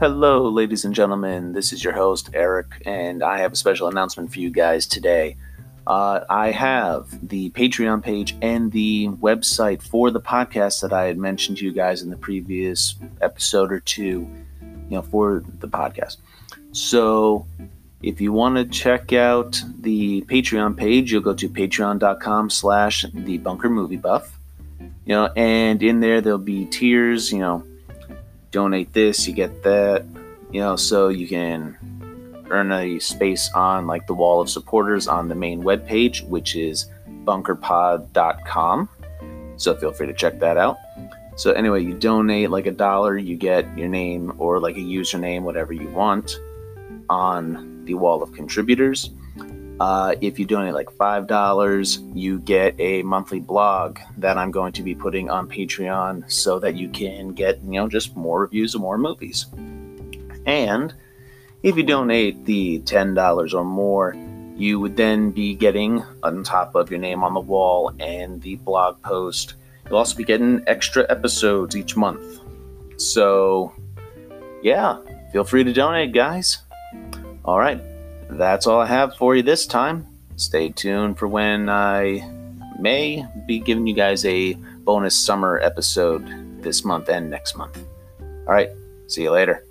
Hello, ladies and gentlemen. This is your host, Eric, and I have a special announcement for you guys today. Uh, I have the Patreon page and the website for the podcast that I had mentioned to you guys in the previous episode or two, you know, for the podcast. So, if you want to check out the Patreon page, you'll go to patreon.com slash the bunker movie buff. You know, and in there there'll be tiers, you know, donate this, you get that, you know, so you can earn a space on like the wall of supporters on the main webpage, which is bunkerpod.com. So feel free to check that out. So anyway, you donate like a dollar, you get your name or like a username, whatever you want, on the wall of contributors. Uh, if you donate like $5, you get a monthly blog that I'm going to be putting on Patreon so that you can get, you know, just more reviews of more movies. And if you donate the $10 or more, you would then be getting, on top of your name on the wall and the blog post, you'll also be getting extra episodes each month. So, yeah, feel free to donate, guys. All right, that's all I have for you this time. Stay tuned for when I may be giving you guys a bonus summer episode this month and next month. All right, see you later.